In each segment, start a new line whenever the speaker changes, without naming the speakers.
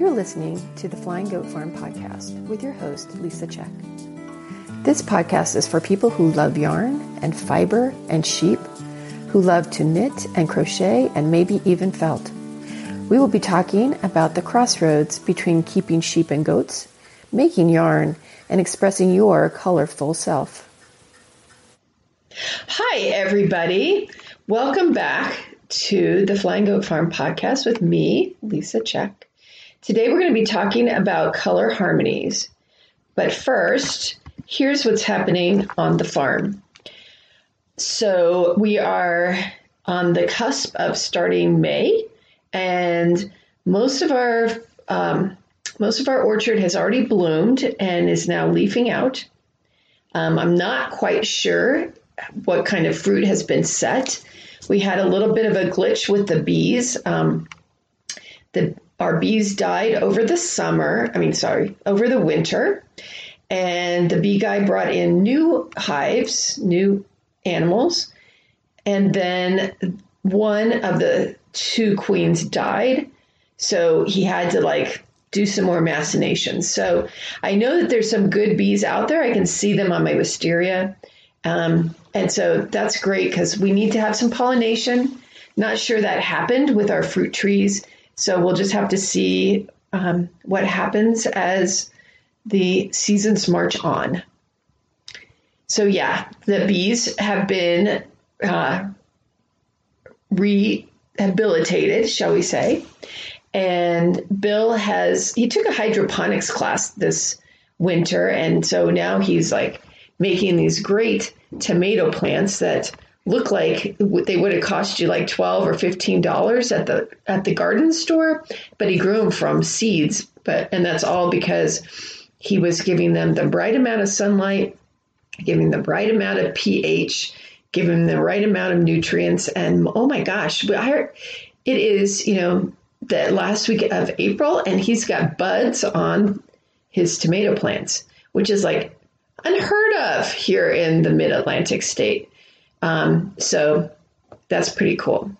You're listening to the Flying Goat Farm podcast with your host, Lisa Check. This podcast is for people who love yarn and fiber and sheep, who love to knit and crochet and maybe even felt. We will be talking about the crossroads between keeping sheep and goats, making yarn, and expressing your colorful self. Hi, everybody. Welcome back to the Flying Goat Farm podcast with me, Lisa Check. Today we're going to be talking about color harmonies. But first, here's what's happening on the farm. So we are on the cusp of starting May, and most of our um, most of our orchard has already bloomed and is now leafing out. Um, I'm not quite sure what kind of fruit has been set. We had a little bit of a glitch with the bees. Um, the our bees died over the summer. I mean, sorry, over the winter, and the bee guy brought in new hives, new animals, and then one of the two queens died. So he had to like do some more machinations. So I know that there's some good bees out there. I can see them on my wisteria. Um, and so that's great because we need to have some pollination. Not sure that happened with our fruit trees. So we'll just have to see um, what happens as the seasons march on. So, yeah, the bees have been uh, rehabilitated, shall we say. And Bill has, he took a hydroponics class this winter. And so now he's like making these great tomato plants that look like they would have cost you like 12 or 15 dollars at the at the garden store but he grew them from seeds but and that's all because he was giving them the right amount of sunlight giving the right amount of ph giving the right amount of nutrients and oh my gosh it is you know the last week of april and he's got buds on his tomato plants which is like unheard of here in the mid-atlantic state um, so that's pretty cool.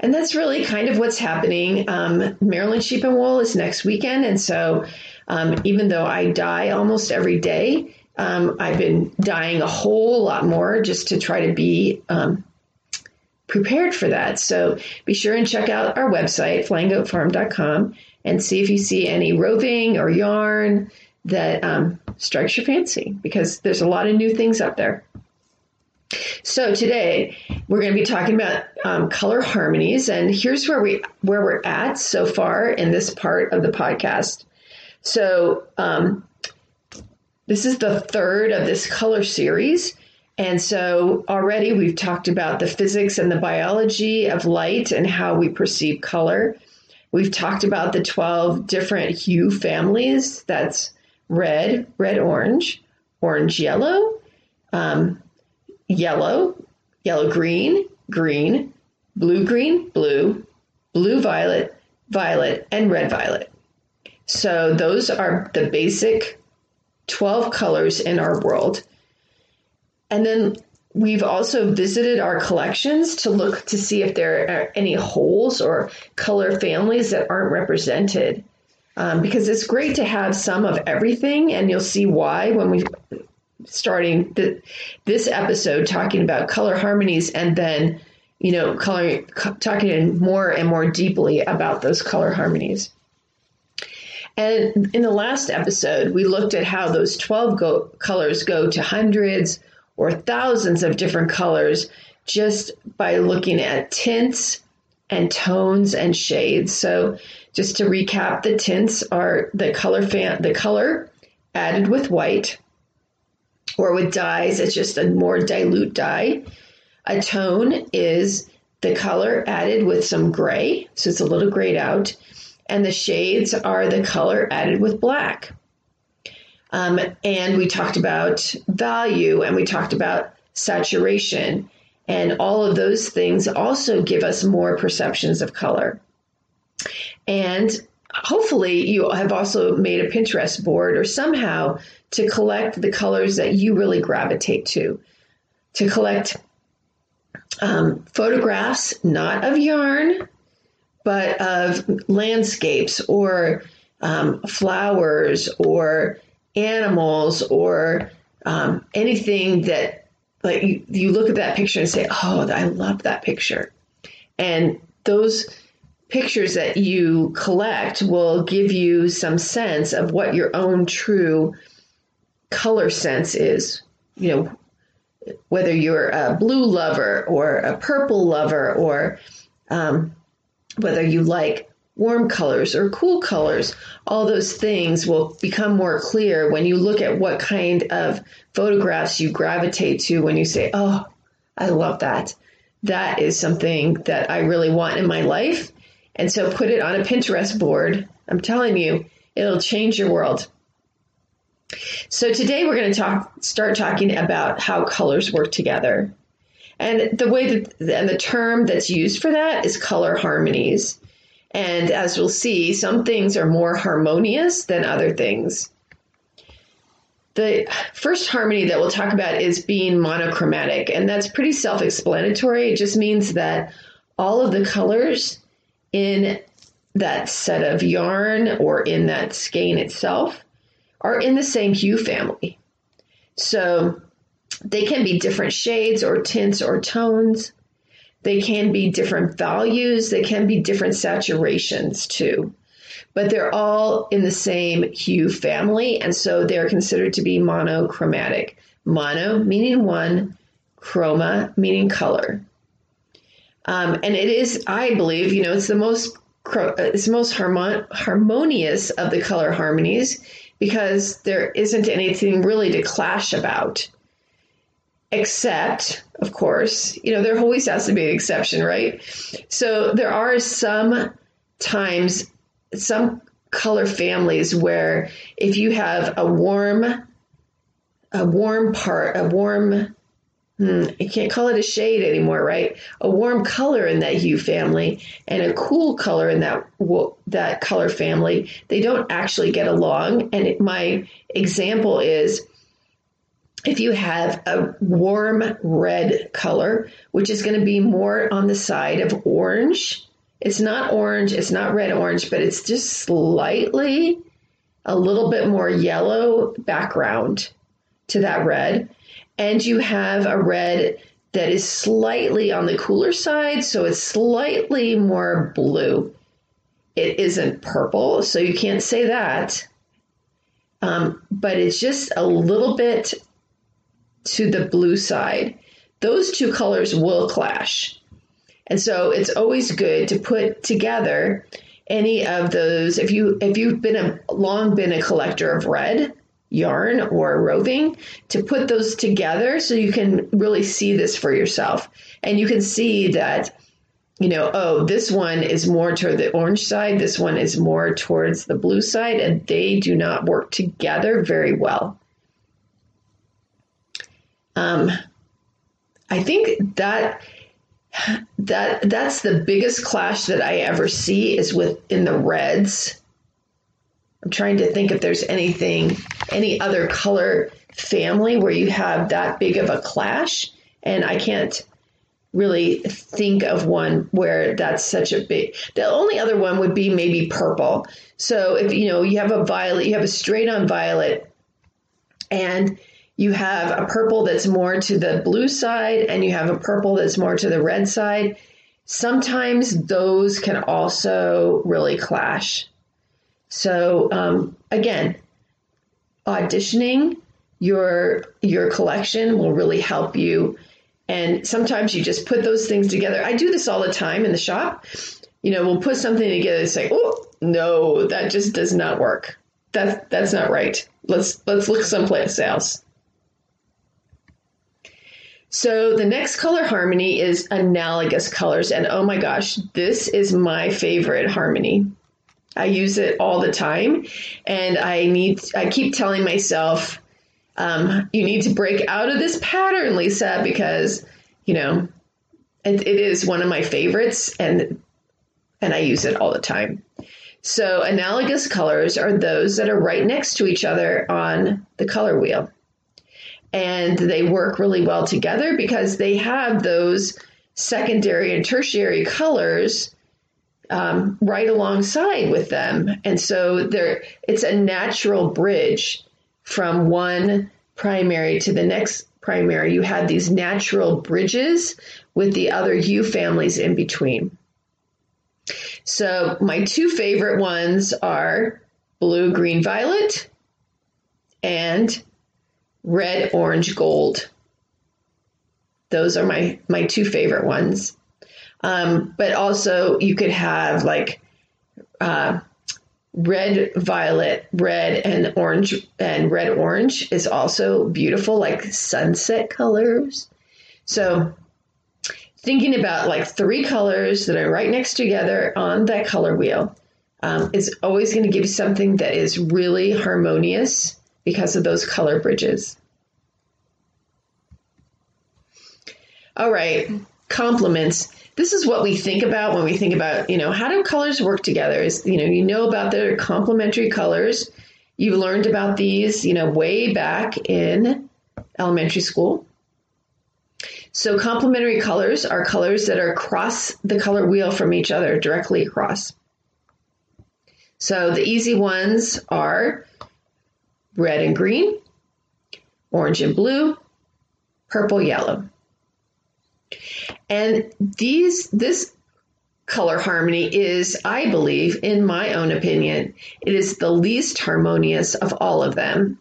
And that's really kind of what's happening. Um, Maryland Sheep and Wool is next weekend. And so um, even though I dye almost every day, um, I've been dyeing a whole lot more just to try to be um, prepared for that. So be sure and check out our website, flyinggoatfarm.com, and see if you see any roving or yarn that um, strikes your fancy because there's a lot of new things up there. So today we're going to be talking about um, color harmonies, and here's where we where we're at so far in this part of the podcast. So um, this is the third of this color series. And so already we've talked about the physics and the biology of light and how we perceive color. We've talked about the 12 different hue families that's red, red orange, orange yellow, um, yellow, yellow green, green, blue green, blue, blue violet, violet, and red violet. So those are the basic 12 colors in our world. And then we've also visited our collections to look to see if there are any holes or color families that aren't represented. Um, because it's great to have some of everything, and you'll see why when we starting the, this episode talking about color harmonies and then you know color talking more and more deeply about those color harmonies. And in the last episode we looked at how those 12 go- colors go to hundreds or thousands of different colors just by looking at tints and tones and shades. So just to recap the tints are the color fan the color added with white or with dyes, it's just a more dilute dye. A tone is the color added with some gray, so it's a little grayed out, and the shades are the color added with black. Um, and we talked about value and we talked about saturation, and all of those things also give us more perceptions of color. And hopefully, you have also made a Pinterest board or somehow to collect the colors that you really gravitate to, to collect um, photographs, not of yarn, but of landscapes or um, flowers or animals or um, anything that like you, you look at that picture and say, "Oh, I love that picture," and those pictures that you collect will give you some sense of what your own true color sense is. You know, whether you're a blue lover or a purple lover or um, whether you like warm colors or cool colors, all those things will become more clear when you look at what kind of photographs you gravitate to when you say, Oh, I love that. That is something that I really want in my life. And so put it on a Pinterest board. I'm telling you, it'll change your world. So today we're going to talk, start talking about how colors work together. And the way that, and the term that's used for that is color harmonies. And as we'll see, some things are more harmonious than other things. The first harmony that we'll talk about is being monochromatic, and that's pretty self explanatory. It just means that all of the colors in that set of yarn or in that skein itself are in the same hue family. So they can be different shades or tints or tones. They can be different values. They can be different saturations too. But they're all in the same hue family, and so they're considered to be monochromatic. Mono meaning one, chroma meaning color. Um, and it is, I believe, you know, it's the most it's the most harmon- harmonious of the color harmonies because there isn't anything really to clash about. Except, of course, you know, there always has to be an exception, right? So there are some times, some color families where if you have a warm, a warm part, a warm Hmm, you can't call it a shade anymore, right? A warm color in that hue family and a cool color in that that color family, they don't actually get along. And my example is if you have a warm red color, which is going to be more on the side of orange, it's not orange, it's not red orange, but it's just slightly a little bit more yellow background to that red and you have a red that is slightly on the cooler side, so it's slightly more blue. It isn't purple, so you can't say that. Um, but it's just a little bit to the blue side. Those two colors will clash. And so it's always good to put together any of those if you if you've been a long been a collector of red yarn or roving to put those together so you can really see this for yourself. And you can see that, you know, oh, this one is more toward the orange side, this one is more towards the blue side, and they do not work together very well. Um, I think that that that's the biggest clash that I ever see is within the reds I'm trying to think if there's anything, any other color family where you have that big of a clash. And I can't really think of one where that's such a big. The only other one would be maybe purple. So if you know you have a violet, you have a straight on violet, and you have a purple that's more to the blue side, and you have a purple that's more to the red side. Sometimes those can also really clash. So um, again, auditioning your your collection will really help you. And sometimes you just put those things together. I do this all the time in the shop. You know, we'll put something together and say, "Oh, no, that just does not work. That's that's not right. Let's let's look someplace else." So the next color harmony is analogous colors, and oh my gosh, this is my favorite harmony. I use it all the time, and I need. I keep telling myself, um, "You need to break out of this pattern, Lisa, because you know it, it is one of my favorites, and and I use it all the time." So analogous colors are those that are right next to each other on the color wheel, and they work really well together because they have those secondary and tertiary colors um, right alongside with them. And so there, it's a natural bridge from one primary to the next primary. You had these natural bridges with the other hue families in between. So my two favorite ones are blue, green, violet, and red, orange, gold. Those are my my two favorite ones. Um, but also you could have like uh, red, violet, red, and orange, and red orange is also beautiful, like sunset colors. So thinking about like three colors that are right next together on that color wheel um, is always going to give you something that is really harmonious because of those color bridges. All right, complements. This is what we think about when we think about, you know, how do colors work together? Is, you know, you know about their complementary colors. You've learned about these, you know, way back in elementary school. So complementary colors are colors that are across the color wheel from each other, directly across. So the easy ones are red and green, orange and blue, purple, yellow. And these this color harmony is, I believe, in my own opinion, it is the least harmonious of all of them.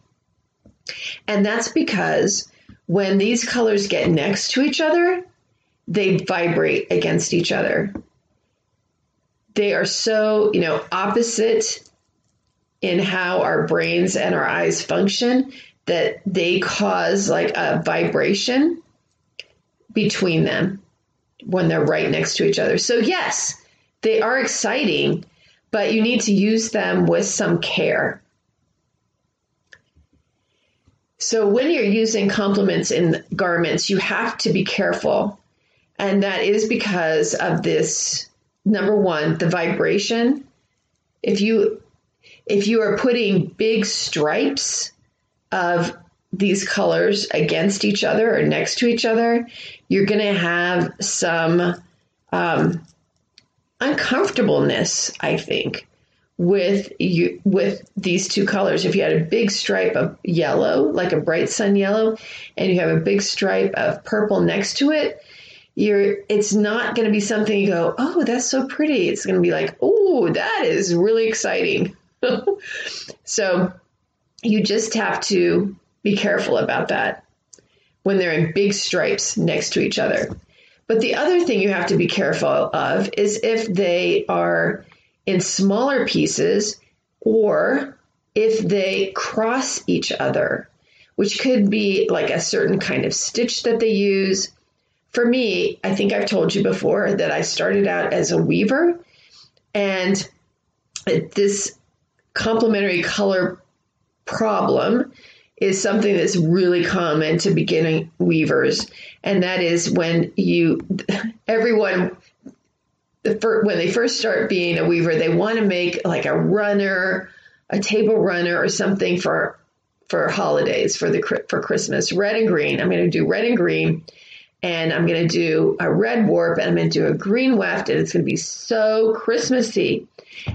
And that's because when these colors get next to each other, they vibrate against each other. They are so, you know, opposite in how our brains and our eyes function that they cause like a vibration between them when they're right next to each other. So, yes, they are exciting, but you need to use them with some care. So, when you're using complements in garments, you have to be careful. And that is because of this number one, the vibration. If you if you are putting big stripes of these colors against each other or next to each other, you're going to have some um, uncomfortableness, I think, with you with these two colors. If you had a big stripe of yellow, like a bright sun yellow, and you have a big stripe of purple next to it, you're it's not going to be something you go, "Oh, that's so pretty." It's going to be like, "Oh, that is really exciting." so, you just have to be careful about that when they're in big stripes next to each other. But the other thing you have to be careful of is if they are in smaller pieces or if they cross each other, which could be like a certain kind of stitch that they use. For me, I think I've told you before that I started out as a weaver, and this complementary color problem is something that's really common to beginning weavers, and that is when you everyone the fir- when they first start being a weaver, they want to make like a runner, a table runner, or something for for holidays for the for Christmas. Red and green. I'm going to do red and green, and I'm going to do a red warp, and I'm going to do a green weft, and it's going to be so Christmassy.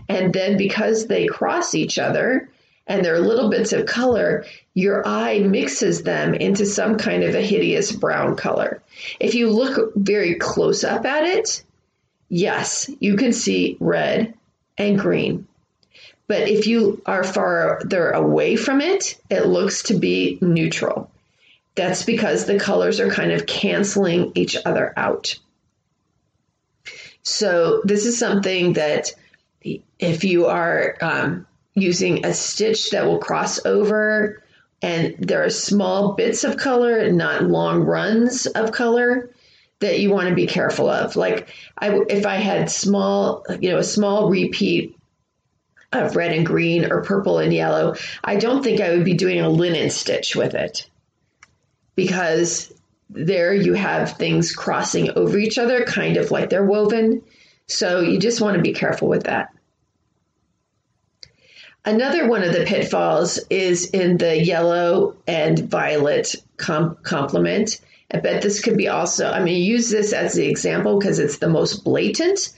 And then because they cross each other, and they're little bits of color, your eye mixes them into some kind of a hideous brown color. If you look very close up at it, yes, you can see red and green. But if you are farther away from it, it looks to be neutral. That's because the colors are kind of canceling each other out. So, this is something that if you are um, using a stitch that will cross over and there are small bits of color, not long runs of color that you want to be careful of. Like I, if I had small, you know, a small repeat of red and green or purple and yellow, I don't think I would be doing a linen stitch with it because there you have things crossing over each other, kind of like they're woven. So you just want to be careful with that. Another one of the pitfalls is in the yellow and violet com- complement. I bet this could be also, I mean, use this as the example because it's the most blatant,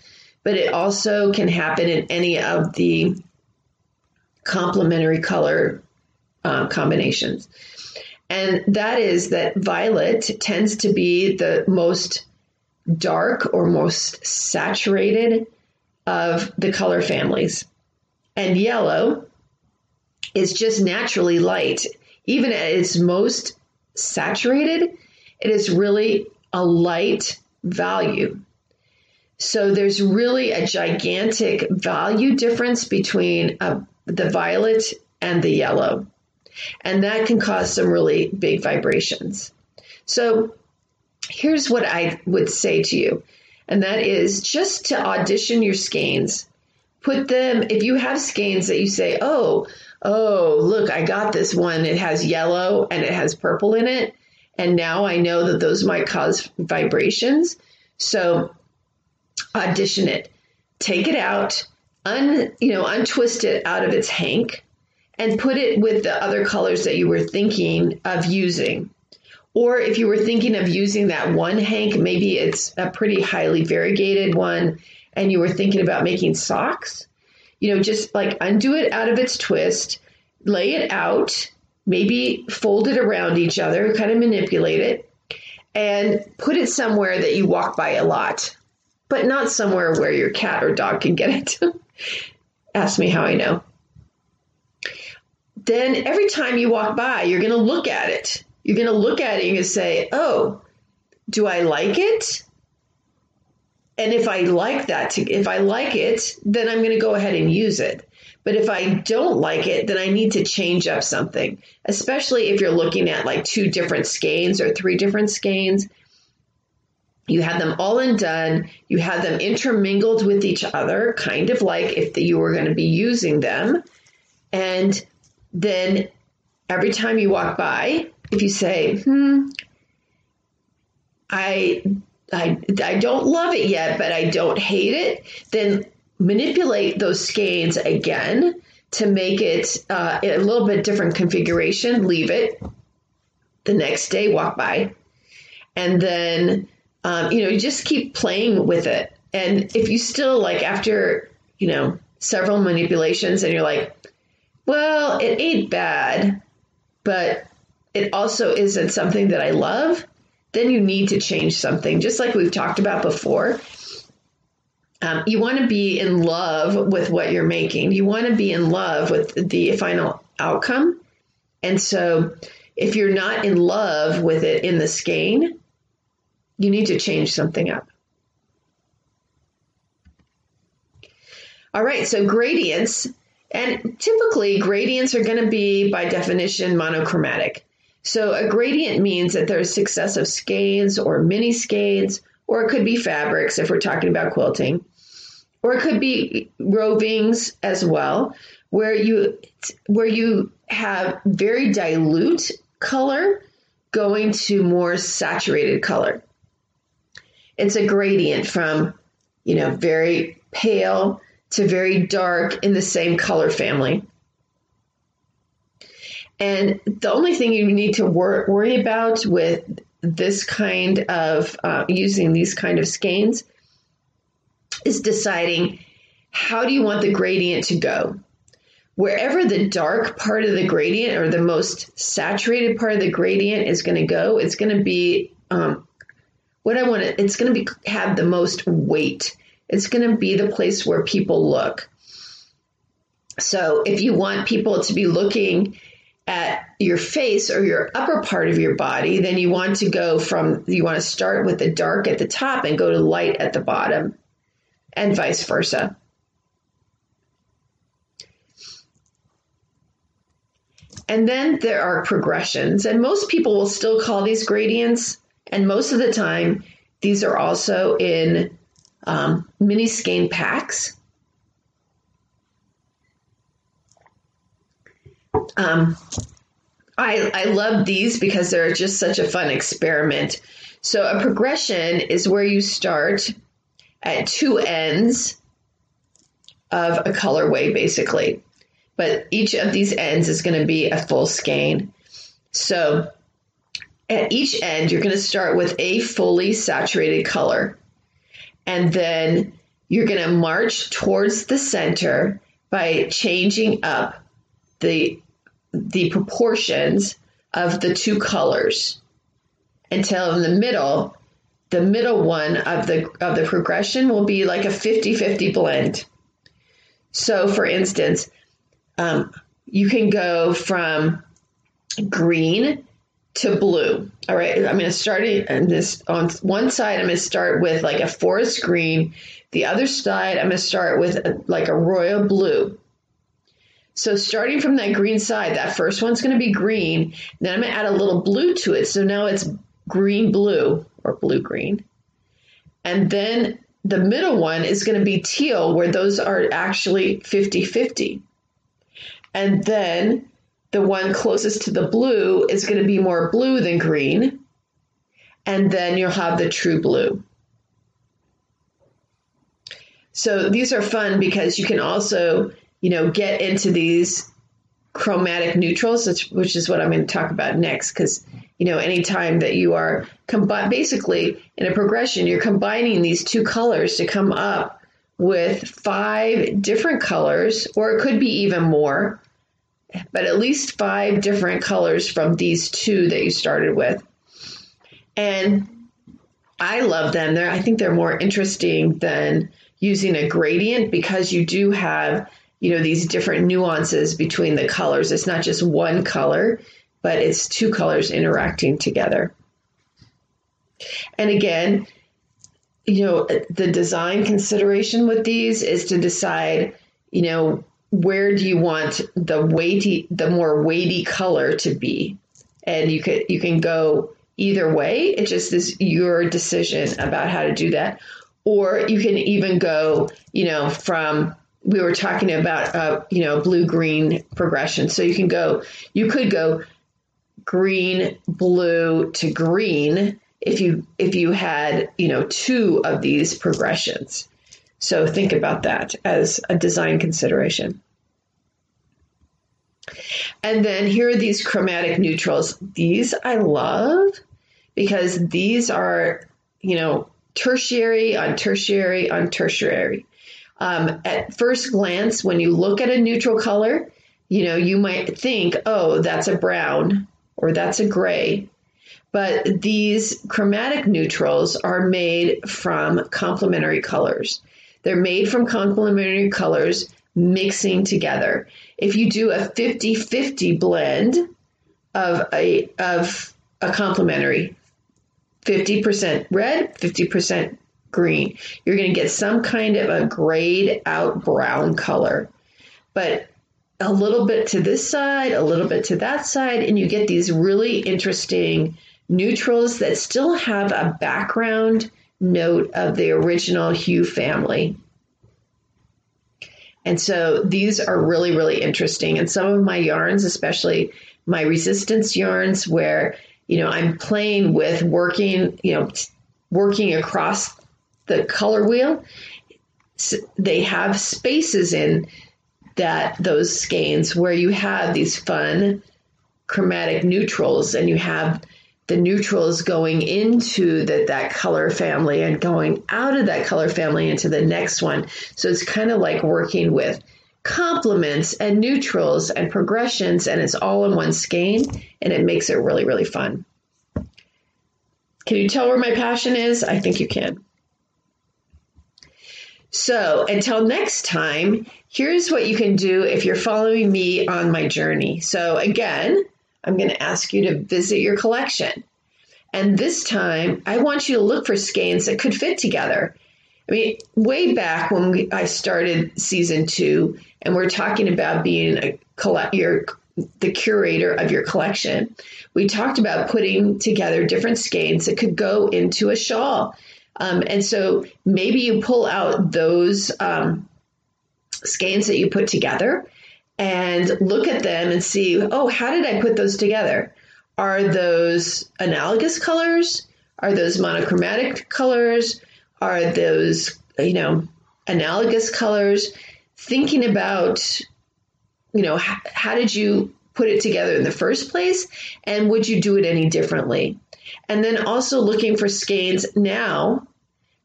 but it also can happen in any of the complementary color uh, combinations. And that is that violet tends to be the most dark or most saturated of the color families. And yellow is just naturally light. Even at its most saturated, it is really a light value. So there's really a gigantic value difference between uh, the violet and the yellow. And that can cause some really big vibrations. So here's what I would say to you, and that is just to audition your skeins. Put them, if you have skeins that you say, oh, oh, look, I got this one. It has yellow and it has purple in it. And now I know that those might cause vibrations. So audition it, take it out, un, you know, untwist it out of its hank and put it with the other colors that you were thinking of using. Or if you were thinking of using that one hank, maybe it's a pretty highly variegated one, and you were thinking about making socks, you know, just like undo it out of its twist, lay it out, maybe fold it around each other, kind of manipulate it, and put it somewhere that you walk by a lot, but not somewhere where your cat or dog can get it. Ask me how I know then every time you walk by, you're going to look at it. You're going to look at it and say, oh, do I like it? And if I like that, to, if I like it, then I'm going to go ahead and use it. But if I don't like it, then I need to change up something, especially if you're looking at like two different skeins or three different skeins. You have them all undone, you have them intermingled with each other, kind of like if you were going to be using them. And then every time you walk by, if you say, hmm, I, I, I don't love it yet, but I don't hate it, then manipulate those skeins again to make it uh, a little bit different configuration. Leave it. The next day, walk by. And then, um, you know, you just keep playing with it. And if you still like after, you know, several manipulations and you're like, well, it ain't bad, but it also isn't something that I love, then you need to change something. Just like we've talked about before, um, you want to be in love with what you're making. You want to be in love with the final outcome. And so, if you're not in love with it in the skein, you need to change something up. All right, so gradients and typically, gradients are going to be, by definition, monochromatic. So a gradient means that there's successive skeins or mini skeins, or it could be fabrics if we're talking about quilting, or it could be rovings as well, where you where you have very dilute color going to more saturated color. It's a gradient from, you know, very pale to very dark in the same color family. And the only thing you need to wor- worry about with this kind of uh, using these kind of skeins is deciding how do you want the gradient to go. Wherever the dark part of the gradient or the most saturated part of the gradient is going to go, it's going to be um, what I want to. It's going to be have the most weight it's going to be the place where people look. So if you want people to be looking at your face or your upper part of your body, then you want to go from, you want to start with the dark at the top and go to light at the bottom, and vice versa. And then there are progressions, and most people will still call these gradients. And most of the time, these are also in um, mini skein packs. Um, I, I love these because they're just such a fun experiment. So, a progression is where you start at two ends of a colorway, basically. But each of these ends is going to be a full skein. So, at each end, you're going to start with a fully saturated color and then you're going to march towards the center by changing up the the proportions of the two colors until in the middle the middle one of the of the progression will be like a 50-50 blend so for instance um, you can go from green to blue. All right, I'm going to start in this on one side. I'm going to start with like a forest green. The other side, I'm going to start with a, like a royal blue. So starting from that green side, that first one's going to be green. Then I'm going to add a little blue to it. So now it's green blue or blue green. And then the middle one is going to be teal, where those are actually 50 50. And then the one closest to the blue is going to be more blue than green. And then you'll have the true blue. So these are fun because you can also, you know, get into these chromatic neutrals, which is what I'm going to talk about next. Because, you know, anytime that you are combi- basically in a progression, you're combining these two colors to come up with five different colors, or it could be even more but at least five different colors from these two that you started with. And I love them. They're, I think they're more interesting than using a gradient because you do have, you know, these different nuances between the colors. It's not just one color, but it's two colors interacting together. And again, you know, the design consideration with these is to decide, you know, where do you want the weighty the more weighty color to be and you could you can go either way it just is your decision about how to do that or you can even go you know from we were talking about uh, you know blue green progression so you can go you could go green blue to green if you if you had you know two of these progressions so think about that as a design consideration. And then here are these chromatic neutrals. These I love because these are, you know, tertiary on tertiary on tertiary. Um, at first glance, when you look at a neutral color, you know, you might think, oh, that's a brown or that's a gray. But these chromatic neutrals are made from complementary colors. They're made from complementary colors mixing together. If you do a 50-50 blend of a of a complementary 50% red, 50% green, you're going to get some kind of a grayed out brown color. But a little bit to this side, a little bit to that side, and you get these really interesting neutrals that still have a background note of the original hue family. And so these are really, really interesting. And some of my yarns, especially my resistance yarns, where, you know, I'm playing with working, you know, working across the color wheel, they have spaces in that those skeins where you have these fun chromatic neutrals and you have the neutrals going into the, that color family and going out of that color family into the next one. So it's kind of like working with complements and neutrals and progressions, and it's all in one skein, and it makes it really, really fun. Can you tell where my passion is? I think you can. So until next time, here's what you can do if you're following me on my journey. So again, I'm going to ask you to visit your collection. And this time, I want you to look for skeins that could fit together. I mean, way back when we, I started season two, and we're talking about being a collect your the curator of your collection, we talked about putting together different skeins that could go into a shawl. Um, and so maybe you pull out those um, skeins that you put together and look at them and see, oh, how did I put those together? Are those analogous colors? Are those monochromatic colors? Are those, you know, analogous colors? Thinking about, you know, how, how did you put it together in the first place? And would you do it any differently? And then also looking for skeins now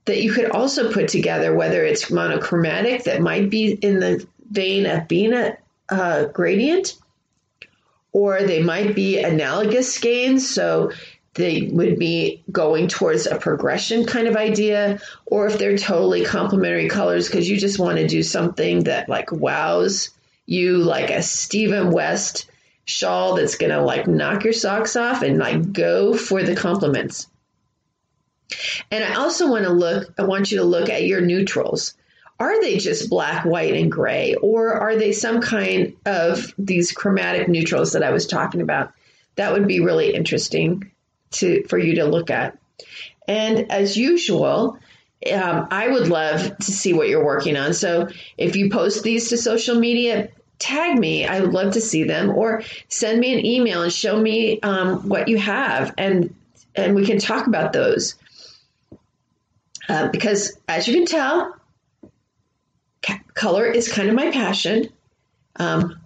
that you could also put together, whether it's monochromatic that might be in the vein of being a uh, gradient, or they might be analogous skeins. So they would be going towards a progression kind of idea, or if they're totally complementary colors because you just want to do something that like wows you, like a Stephen West shawl that's going to like knock your socks off and like go for the complements. And I also want to look, I want you to look at your neutrals. Are they just black, white, and gray, or are they some kind of these chromatic neutrals that I was talking about? That would be really interesting to for you to look at. And as usual, um, I would love to see what you're working on. So if you post these to social media, tag me. I would love to see them, or send me an email and show me um, what you have, and and we can talk about those. Uh, because as you can tell, ca- color is kind of my passion. Um,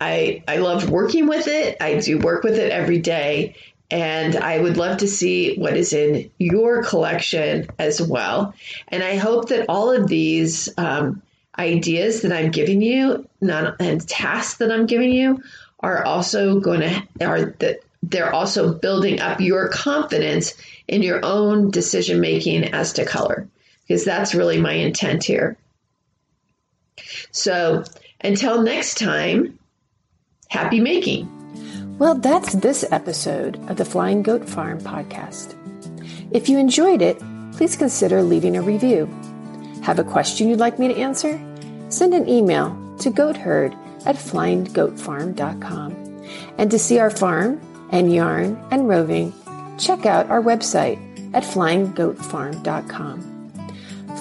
I I love working with it. I do work with it every day, and I would love to see what is in your collection as well. And I hope that all of these um, ideas that I'm giving you not, and tasks that I'm giving you are also going to are that they're also building up your confidence in your own decision making as to color because that's really my intent here. So until next time, happy making.
Well, that's this episode of the Flying Goat Farm podcast. If you enjoyed it, please consider leaving a review. Have a question you'd like me to answer? Send an email to goatherd at flyinggoatfarm.com. And to see our farm and yarn and roving, check out our website at flyinggoatfarm.com.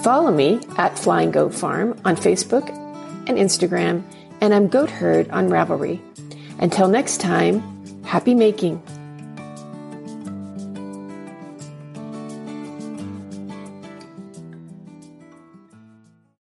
Follow me at Flying Goat Farm on Facebook and Instagram, and I'm Goat Herd on Ravelry. Until next time, happy making.